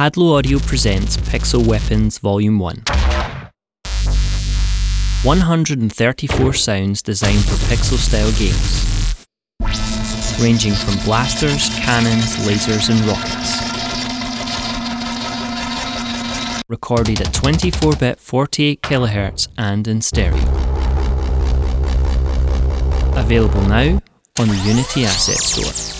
Hadlow Audio presents Pixel Weapons Volume 1. 134 sounds designed for pixel style games, ranging from blasters, cannons, lasers, and rockets. Recorded at 24 bit 48 kHz and in stereo. Available now on the Unity Asset Store.